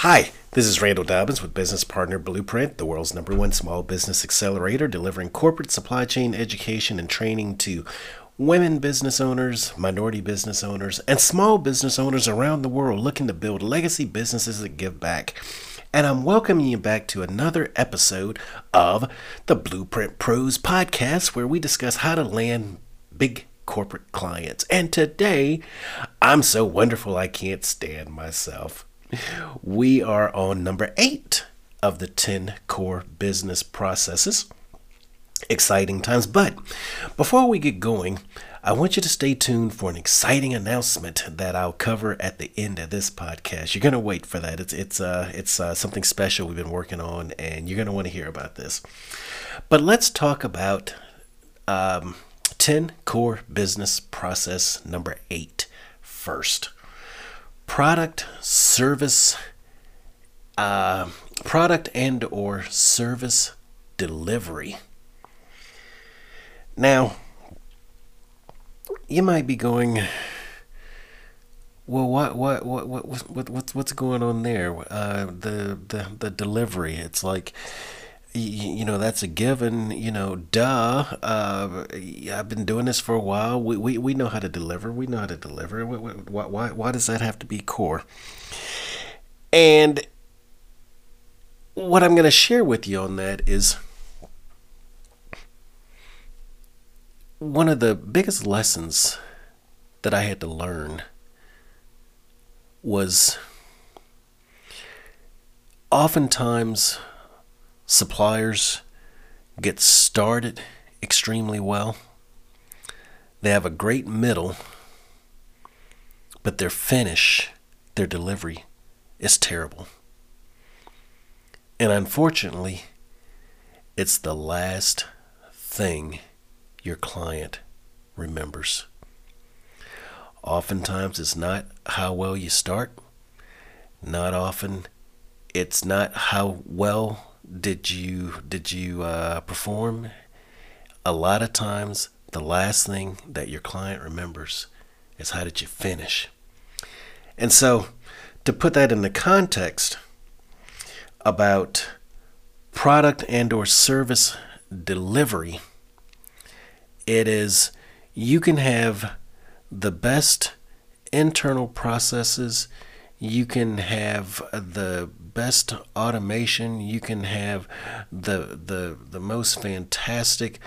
Hi, this is Randall Dobbins with Business Partner Blueprint, the world's number one small business accelerator, delivering corporate supply chain education and training to women business owners, minority business owners, and small business owners around the world looking to build legacy businesses that give back. And I'm welcoming you back to another episode of the Blueprint Pros podcast, where we discuss how to land big corporate clients. And today, I'm so wonderful I can't stand myself. We are on number eight of the 10 core business processes. Exciting times. But before we get going, I want you to stay tuned for an exciting announcement that I'll cover at the end of this podcast. You're gonna wait for that. It's it's uh it's uh, something special we've been working on, and you're gonna want to hear about this. But let's talk about um, 10 core business process number eight first product service uh, product and or service delivery. Now you might be going well what what what what, what what's going on there? Uh, the the the delivery it's like you know that's a given you know duh uh, i've been doing this for a while. We, we, we know how to deliver. We know how to deliver. Why, why, why does that have to be core? And what i'm going to share with you on that is one of the biggest lessons that i had to learn was oftentimes suppliers get started extremely well. They have a great middle, but their finish, their delivery, is terrible. And unfortunately, it's the last thing your client remembers. Oftentimes, it's not how well you start, not often, it's not how well did you did you uh, perform? A lot of times, the last thing that your client remembers is how did you finish. And so, to put that in the context about product and or service delivery, it is you can have the best internal processes you can have the best automation you can have the the the most fantastic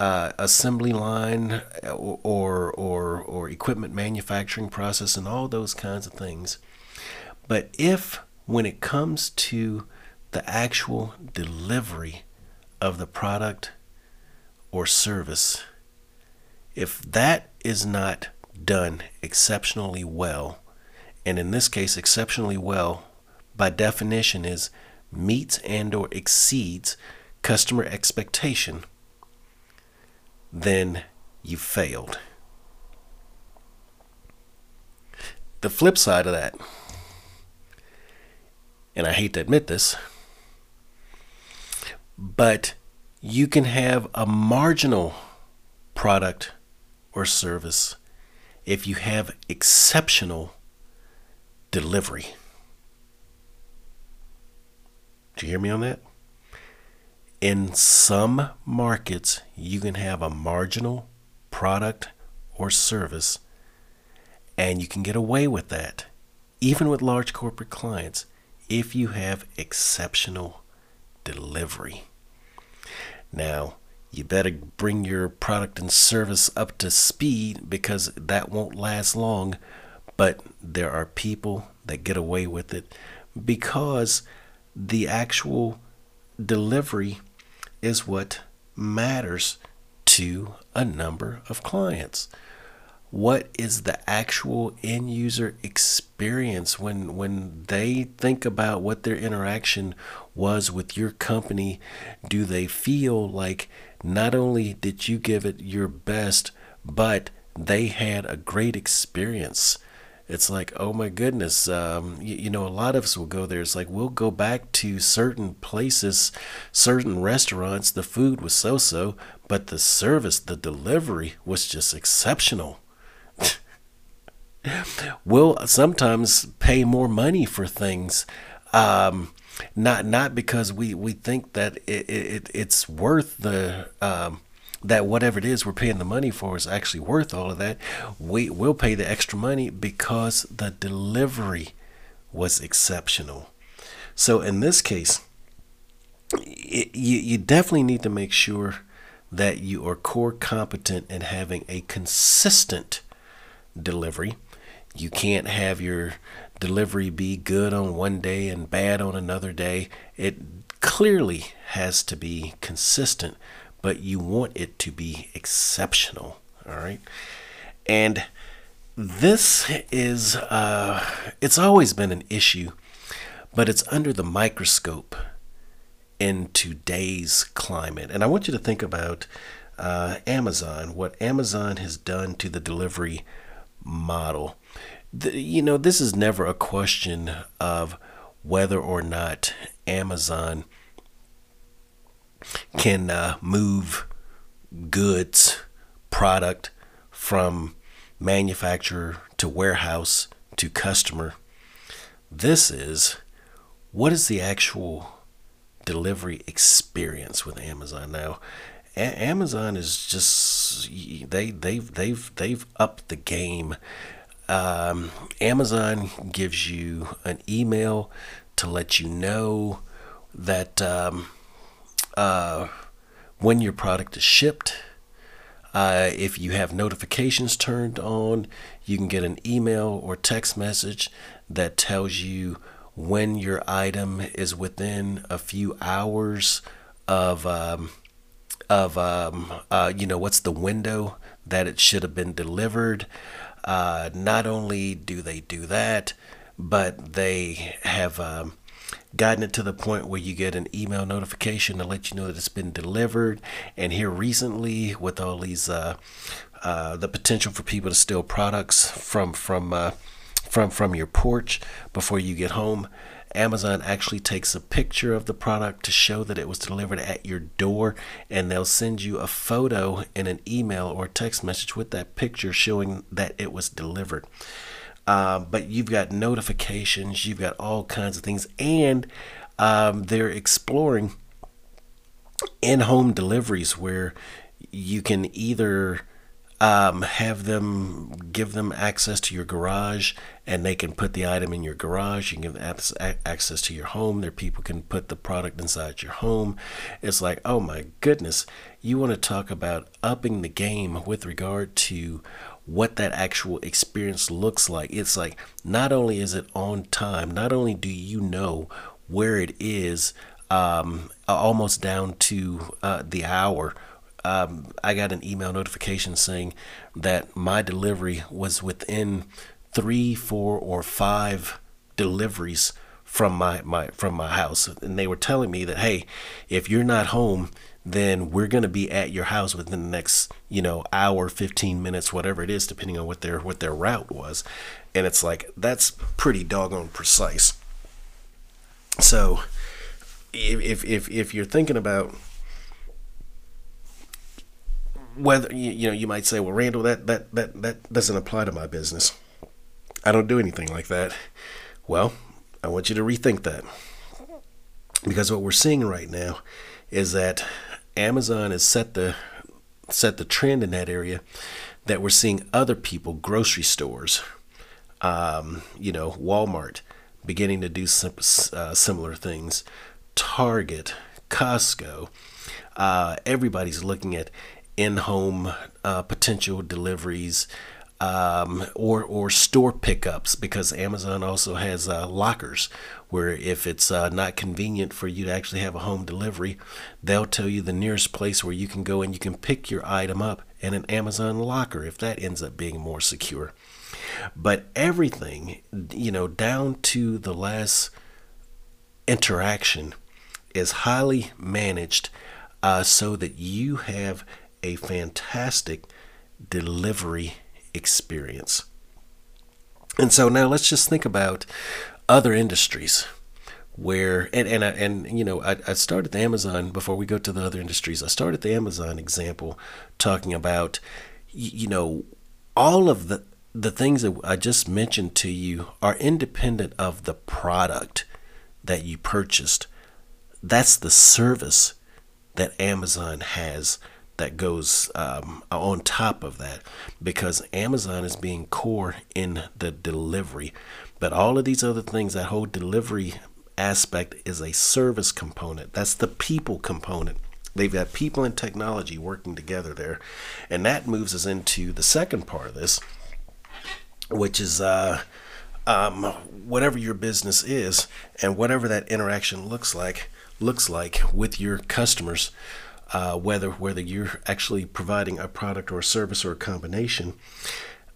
uh, assembly line or, or or equipment manufacturing process and all those kinds of things. But if when it comes to the actual delivery of the product or service if that is not done exceptionally well and in this case exceptionally well by definition is meets and or exceeds customer expectation then you failed the flip side of that and i hate to admit this but you can have a marginal product or service if you have exceptional delivery. Do you hear me on that? In some markets, you can have a marginal product or service, and you can get away with that, even with large corporate clients, if you have exceptional delivery. Now, you better bring your product and service up to speed because that won't last long but there are people that get away with it because the actual delivery is what matters to a number of clients. What is the actual end user experience when when they think about what their interaction was with your company? Do they feel like not only did you give it your best, but they had a great experience? It's like, oh my goodness, um, you, you, know, a lot of us will go there. It's like we'll go back to certain places, certain restaurants. The food was so so, but the service, the delivery was just exceptional. we'll sometimes pay more money for things Um, not not because we, we think that it, it it's worth the um, that whatever it is we're paying the money for is actually worth all of that. We will pay the extra money because the delivery was exceptional. So in this case, it, you, you definitely need to make sure that you are core competent in having a consistent delivery. You can't have your delivery be good on one day and bad on another day. It clearly has to be consistent, but you want it to be exceptional. All right. And this is, uh, it's always been an issue, but it's under the microscope in today's climate. And I want you to think about uh, Amazon, what Amazon has done to the delivery model. The, you know, this is never a question of whether or not Amazon can uh, move goods, product from manufacturer to warehouse to customer. This is what is the actual delivery experience with Amazon now? A- Amazon is just they they've they've they've upped the game. Um, Amazon gives you an email to let you know that um, uh, when your product is shipped. Uh, if you have notifications turned on, you can get an email or text message that tells you when your item is within a few hours of um, of um, uh, you know what's the window that it should have been delivered. Uh, not only do they do that, but they have um, gotten it to the point where you get an email notification to let you know that it's been delivered. And here recently, with all these uh, uh, the potential for people to steal products from from uh, from from your porch before you get home. Amazon actually takes a picture of the product to show that it was delivered at your door, and they'll send you a photo in an email or text message with that picture showing that it was delivered. Uh, but you've got notifications, you've got all kinds of things, and um, they're exploring in home deliveries where you can either um, have them give them access to your garage and they can put the item in your garage you can give them access to your home Their people can put the product inside your home. It's like oh my goodness you want to talk about upping the game with regard to what that actual experience looks like. It's like not only is it on time not only do you know where it is um, almost down to uh, the hour um, I got an email notification saying that my delivery was within three, four, or five deliveries from my, my from my house, and they were telling me that hey, if you're not home, then we're going to be at your house within the next you know hour, 15 minutes, whatever it is, depending on what their what their route was, and it's like that's pretty doggone precise. So, if if if you're thinking about whether you, know you might say well randall that, that that that doesn't apply to my business. I don't do anything like that. Well i want you to rethink that. Because what we're seeing right now is that amazon has set the set the trend in that area that we're seeing other people grocery stores um, you know walmart beginning to do some, uh, similar things. Target costco uh, everybody's looking at in-home uh, potential deliveries um, or or store pickups because Amazon also has uh, lockers where if it's uh, not convenient for you to actually have a home delivery, they'll tell you the nearest place where you can go and you can pick your item up in an Amazon locker if that ends up being more secure. But everything, you know, down to the last interaction is highly managed uh, so that you have a fantastic delivery experience. And so now let's just think about other industries where and and and you know I, I started the Amazon before we go to the other industries. I started the Amazon example talking about you know all of the the things that I just mentioned to you are independent of the product that you purchased. That's the service that Amazon has that goes um, on top of that because Amazon is being core in the delivery. But all of these other things, that whole delivery aspect is a service component. That's the people component. They've got people and technology working together there. And that moves us into the second part of this, which is uh, um, whatever your business is and whatever that interaction looks like looks like with your customers uh, whether whether you're actually providing a product or a service or a combination.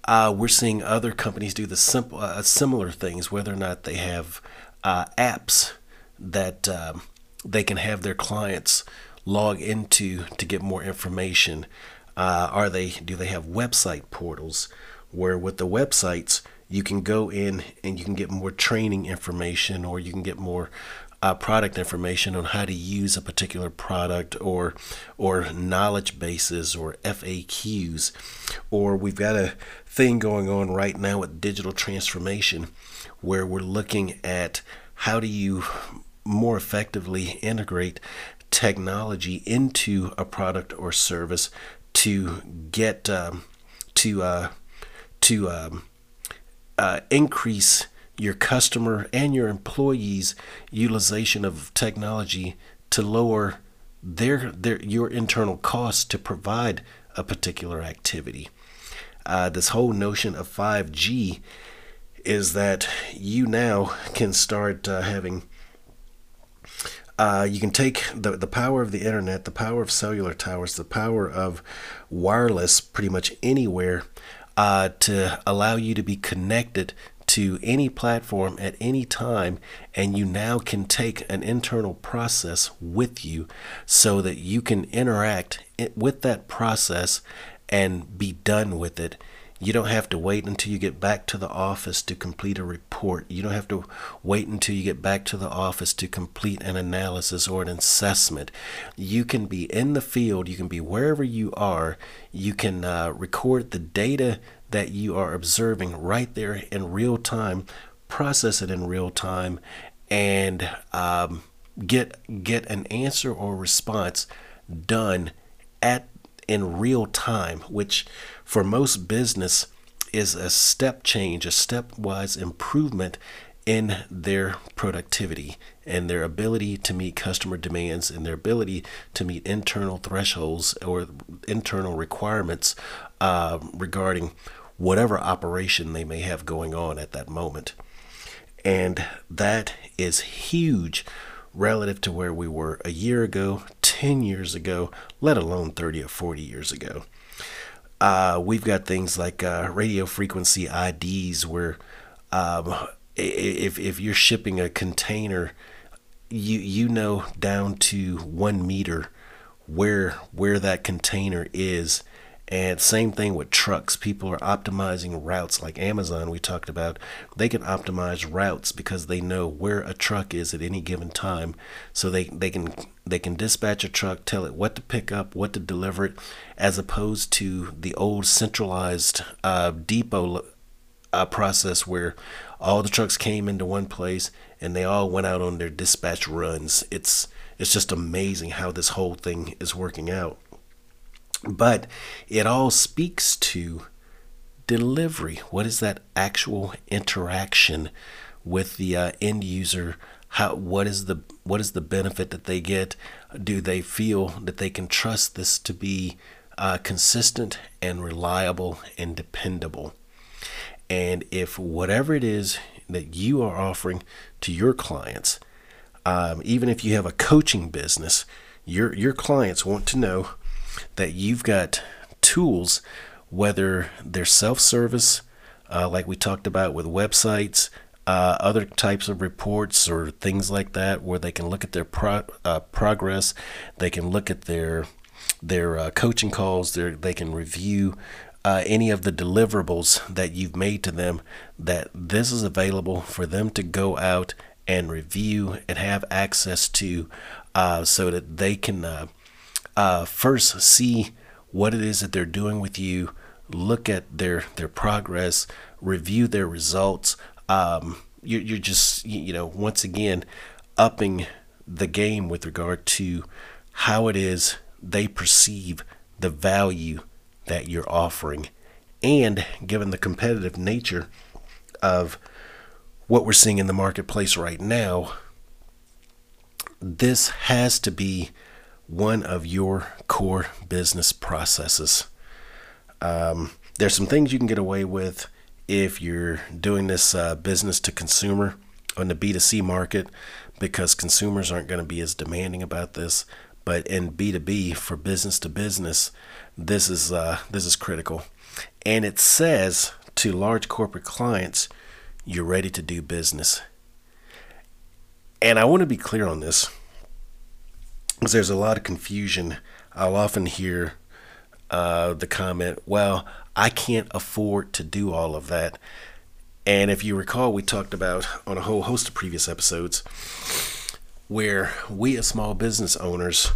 Uh, we're seeing other companies do the simple uh, similar things, whether or not they have uh, apps that um, they can have their clients log into to get more information. Uh, are they do they have website portals where with the websites you can go in and you can get more training information or you can get more uh, product information on how to use a particular product or or knowledge bases or FAQs or we've got a thing going on right now with digital transformation where we're looking at how do you more effectively integrate technology into a product or service to get um, to uh, to um, uh, increase your customer and your employees utilization of technology to lower their their your internal costs to provide a particular activity. Uh, this whole notion of 5G is that you now can start uh, having uh, you can take the, the power of the internet, the power of cellular towers, the power of wireless pretty much anywhere uh, to allow you to be connected to any platform at any time, and you now can take an internal process with you so that you can interact with that process and be done with it. You don't have to wait until you get back to the office to complete a report. You don't have to wait until you get back to the office to complete an analysis or an assessment. You can be in the field, you can be wherever you are, you can uh, record the data that you are observing right there in real time, process it in real time, and um, get get an answer or response done at in real time, which for most business is a step change, a stepwise improvement in their productivity and their ability to meet customer demands and their ability to meet internal thresholds or internal requirements uh, regarding whatever operation they may have going on at that moment. And that is huge relative to where we were a year ago, 10 years ago, let alone 30 or 40 years ago. Uh, we've got things like uh, radio frequency IDs where um, if, if you're shipping a container, you, you know down to one meter where where that container is and same thing with trucks. People are optimizing routes like Amazon, we talked about. They can optimize routes because they know where a truck is at any given time. So they, they can they can dispatch a truck, tell it what to pick up, what to deliver it, as opposed to the old centralized uh, depot uh, process where all the trucks came into one place and they all went out on their dispatch runs. It's it's just amazing how this whole thing is working out. But it all speaks to delivery. What is that actual interaction with the uh, end user? How what is the what is the benefit that they get? Do they feel that they can trust this to be uh, consistent and reliable and dependable? And if whatever it is that you are offering to your clients, um, even if you have a coaching business, your your clients want to know that you've got tools, whether they're self service, uh, like we talked about with websites, uh, other types of reports or things like that, where they can look at their pro- uh, progress, they can look at their their uh, coaching calls, they can review uh, any of the deliverables that you've made to them. That this is available for them to go out and review and have access to, uh, so that they can uh, first see what it is that they're doing with you, look at their their progress, review their results. Um, you're, you're just you know once again upping the game with regard to how it is they perceive the value that you're offering. And given the competitive nature of what we're seeing in the marketplace right now, this has to be one of your core business processes. Um, there's some things you can get away with if you're doing this uh, business to consumer on the B2C market because consumers aren't going to be as demanding about this. But in B2B for business to business, this is uh, this is critical, and it says to large corporate clients, you're ready to do business. And I want to be clear on this because there's a lot of confusion. I'll often hear uh, the comment, well, I can't afford to do all of that. And if you recall, we talked about on a whole host of previous episodes where we as small business owners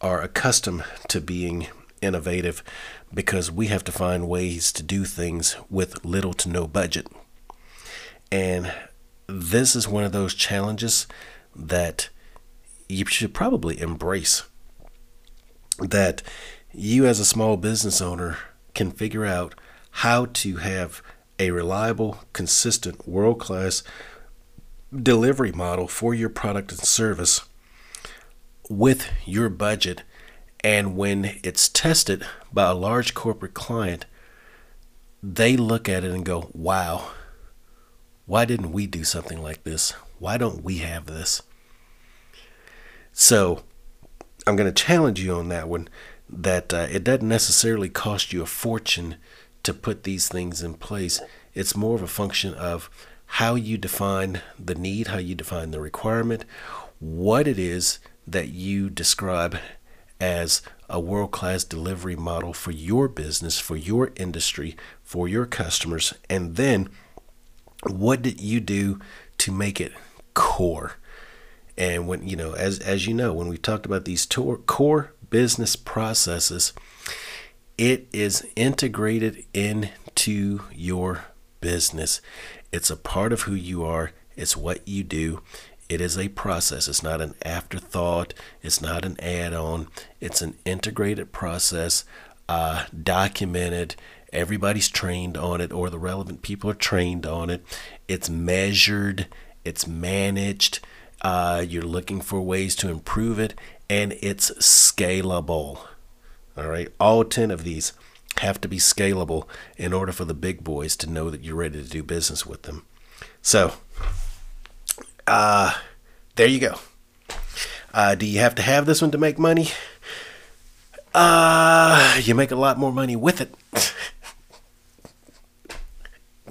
are accustomed to being innovative because we have to find ways to do things with little to no budget. And this is one of those challenges that you should probably embrace. That you, as a small business owner, can figure out how to have a reliable, consistent, world class delivery model for your product and service with your budget. And when it's tested by a large corporate client, they look at it and go, wow, why didn't we do something like this? Why don't we have this? So I'm going to challenge you on that one that uh, it doesn't necessarily cost you a fortune to put these things in place. It's more of a function of how you define the need, how you define the requirement, what it is that you describe as a world class delivery model for your business, for your industry, for your customers, and then what did you do to make it core? And when you know, as as you know, when we talked about these tor- core business processes, it is integrated into your business. It's a part of who you are. It's what you do. It is a process. It's not an afterthought. It's not an add-on. It's an integrated process, uh, documented. Everybody's trained on it, or the relevant people are trained on it. It's measured. It's managed uh, you're looking for ways to improve it, and it's scalable. All right, all 10 of these have to be scalable in order for the big boys to know that you're ready to do business with them. So, uh, there you go. Uh, do you have to have this one to make money? Uh, you make a lot more money with it.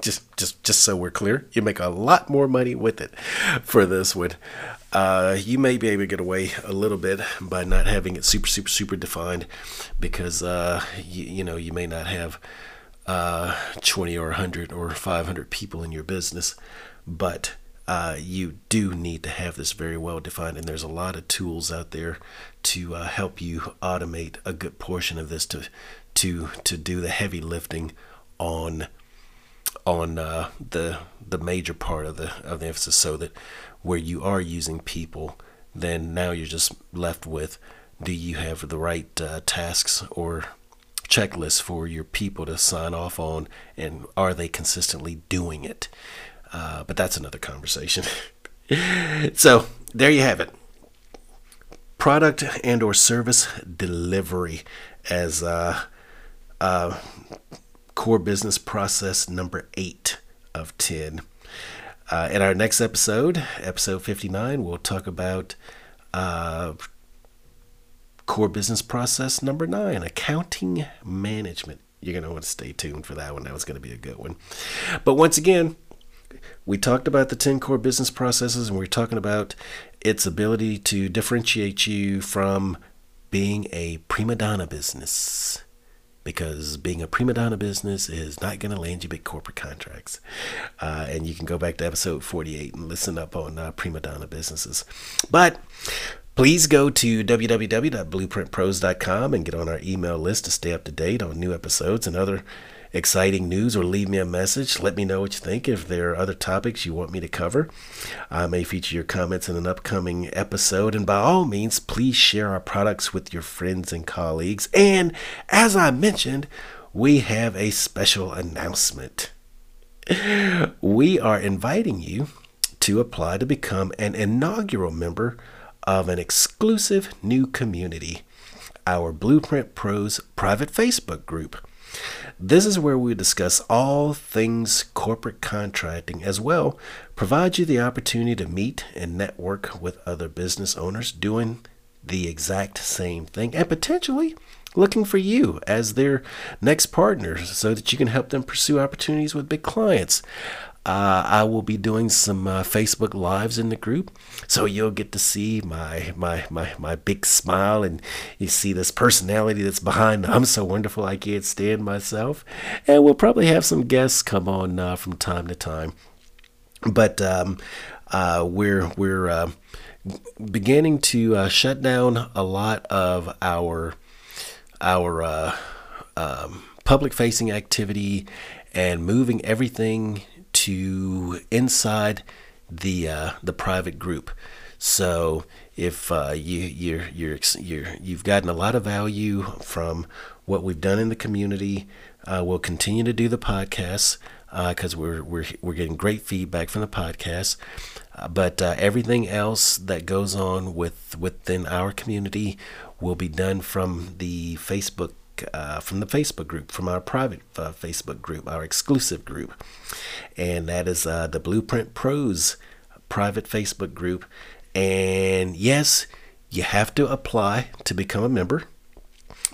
just just just so we're clear you make a lot more money with it for this one. Uh, you may be able to get away a little bit by not having it super super super defined because uh, you, you know you may not have uh, 20 or 100 or 500 people in your business but uh, you do need to have this very well defined and there's a lot of tools out there to uh, help you automate a good portion of this to to to do the heavy lifting on on uh, the the major part of the of the emphasis, so that where you are using people, then now you're just left with do you have the right uh, tasks or checklists for your people to sign off on, and are they consistently doing it? Uh, but that's another conversation. so there you have it. Product and or service delivery as uh, uh, core business process number eight of 10. Uh, in our next episode, episode 59, we'll talk about uh, core business process number nine, accounting management. You're going to want to stay tuned for that one. That was going to be a good one. But once again, we talked about the 10 core business processes and we we're talking about its ability to differentiate you from being a prima donna business because being a prima donna business is not going to land you big corporate contracts. Uh, and you can go back to episode 48 and listen up on uh, prima donna businesses. But please go to www.blueprintpros.com and get on our email list to stay up to date on new episodes and other exciting news or leave me a message. Let me know what you think. If there are other topics you want me to cover, I may feature your comments in an upcoming episode. And by all means, please share our products with your friends and colleagues. And as I mentioned, we have a special announcement. We are inviting you to apply to become an inaugural member of an exclusive new community, our Blueprint Pros private Facebook group. This is where we discuss all things corporate contracting as well, provide you the opportunity to meet and network with other business owners doing the exact same thing and potentially looking for you as their next partner so that you can help them pursue opportunities with big clients. Uh, I will be doing some uh, Facebook lives in the group, so you'll get to see my my my my big smile, and you see this personality that's behind. I'm so wonderful, I can't stand myself, and we'll probably have some guests come on uh, from time to time. But um, uh, we're we're uh, beginning to uh, shut down a lot of our our um, public facing activity and moving everything to inside the uh, the private group. So if uh, you you're you're you're you've gotten a lot of value from what we've done in the community, uh, we'll continue to do the podcasts because uh, we're we're we're getting great feedback from the podcast. Uh, but uh, everything else that goes on with within our community will be done from the Facebook uh, from the Facebook group, from our private uh, Facebook group, our exclusive group. And that is uh, the Blueprint Pros private Facebook group. And yes, you have to apply to become a member.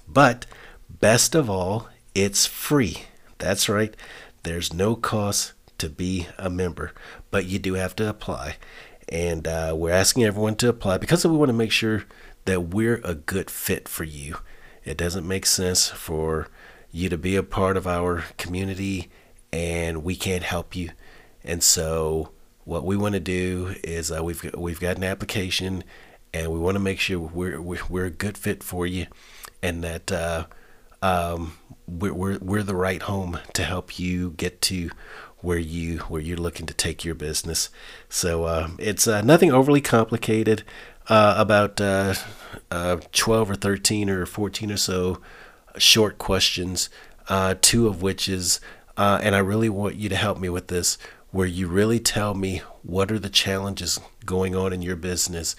But best of all, it's free. That's right. There's no cost to be a member, but you do have to apply. And uh, we're asking everyone to apply because we want to make sure that we're a good fit for you. It doesn't make sense for you to be a part of our community and we can't help you. And so what we want to do is uh, we've we've got an application and we want to make sure we're we're, a good fit for you and that uh, um, we're, we're we're the right home to help you get to where you where you're looking to take your business. So uh, it's uh, nothing overly complicated uh, about uh, uh, 12 or 13 or 14 or so short questions, uh, two of which is, and I really want you to help me with this, where you really tell me what are the challenges going on in your business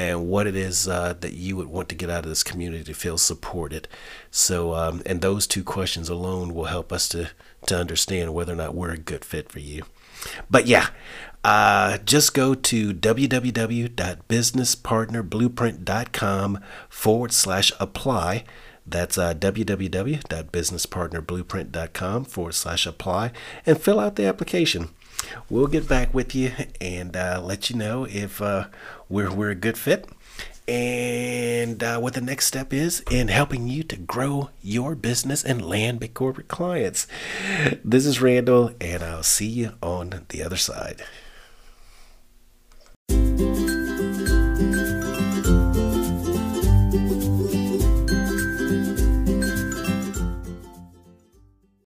and what it is uh, that you would want to get out of this community to feel supported. So, um, and those two questions alone will help us to, to understand whether or not we're a good fit for you. But yeah, uh, just go to www.businesspartnerblueprint.com forward slash apply. That's uh, www.businesspartnerblueprint.com forward slash apply and fill out the application. We'll get back with you and uh, let you know if uh, we're, we're a good fit and uh, what the next step is in helping you to grow your business and land big corporate clients. This is Randall, and I'll see you on the other side.